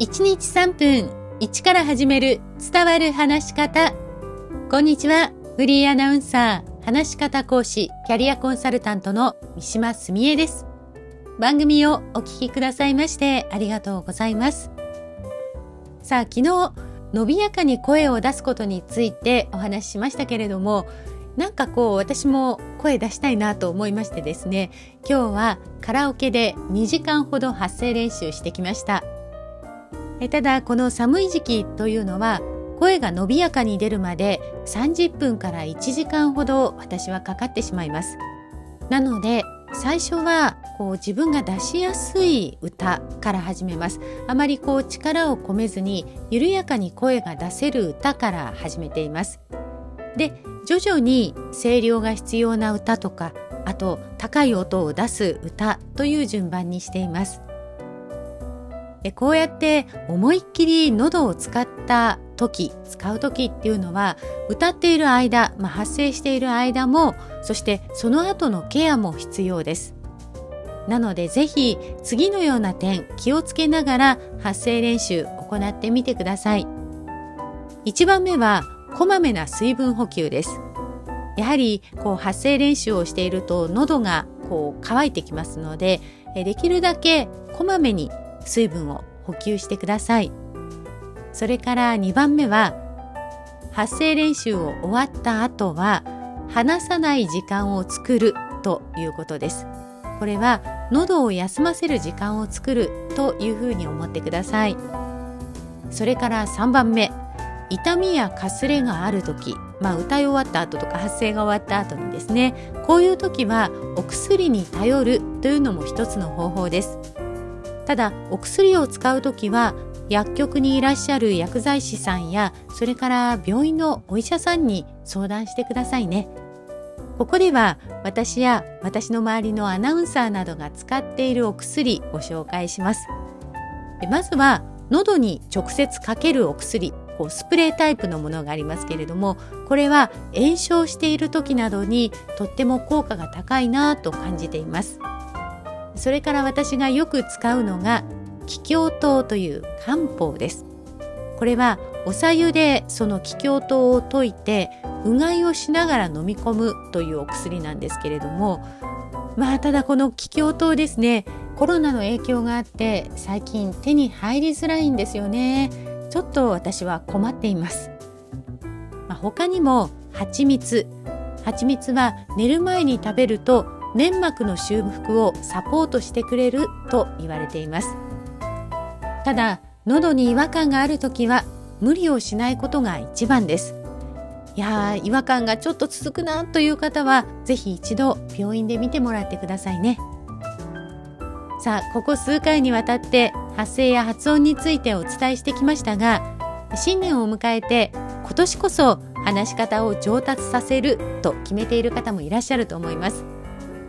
1日3分1から始める伝わる話し方。こんにちは。フリーアナウンサー、話し方講師、キャリアコンサルタントの三島澄江です。番組をお聞きくださいましてありがとうございます。さあ、昨日、伸びやかに声を出すことについてお話ししましたけれども、なんかこう私も声出したいなと思いましてですね今日はカラオケで2時間ほど発声練習してきましたただこの寒い時期というのは声が伸びやかに出るまで30分から1時間ほど私はかかってしまいます。なので最初はこう自分が出しやすい歌から始めます。あまりこう力を込めずに緩やかに声が出せる歌から始めています。で徐々に声量が必要な歌とかあと高い音を出す歌という順番にしています。こうやって思いっきり喉を使った時使う時っていうのは歌っている間、まあ、発声している間もそしてその後のケアも必要です。なのでぜひ次のような点気をつけながら発声練習行ってみてください。1番目はこまめな水分補給です。やはりこう発声練習をしていると喉がこう乾いてきますのでできるだけこまめに水分を補給してください。それから2番目は発声練習を終わった後は話さない時間を作るということです。これは喉を休ませる時間を作るというふうに思ってください。それから3番目痛みやかすれがある時。まあ、歌い終わった後とか発声が終わった後にですねこういう時はお薬に頼るというのも一つの方法です。ただお薬を使う時は薬局にいらっしゃる薬剤師さんやそれから病院のお医者さんに相談してくださいね。ここでは私や私の周りのアナウンサーなどが使っているお薬ご紹介します。まずは喉に直接かけるお薬こうスプレータイプのものがありますけれどもこれは炎症している時などにとっても効果が高いなと感じています。それから私がよく使うのが気胸糖という漢方です。これはお茶湯でその気胸糖を溶いてうがいをしながら飲み込むというお薬なんですけれどもまあただこの気胸糖ですねコロナの影響があって最近手に入りづらいんですよね。ちょっと私は困っています、まあ、他にも蜂蜜。蜂蜜は寝る前に食べると粘膜の修復をサポートしてくれると言われています。ただ喉に違和感がある時は無理をしないことが一番です。いや違和感がちょっと続くなという方は是非一度病院で見てもらってくださいね。さあここ数回にわたって発声や発音についてお伝えしてきましたが新年を迎えて今年こそ話し方を上達させると決めている方もいらっしゃると思います。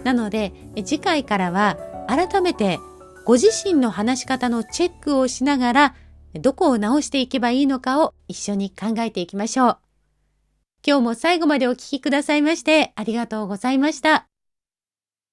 なので次回からは改めてご自身の話し方のチェックをしながらどこを直していけばいいのかを一緒に考えていきましょう。今日も最後までお聴きくださいましてありがとうございました。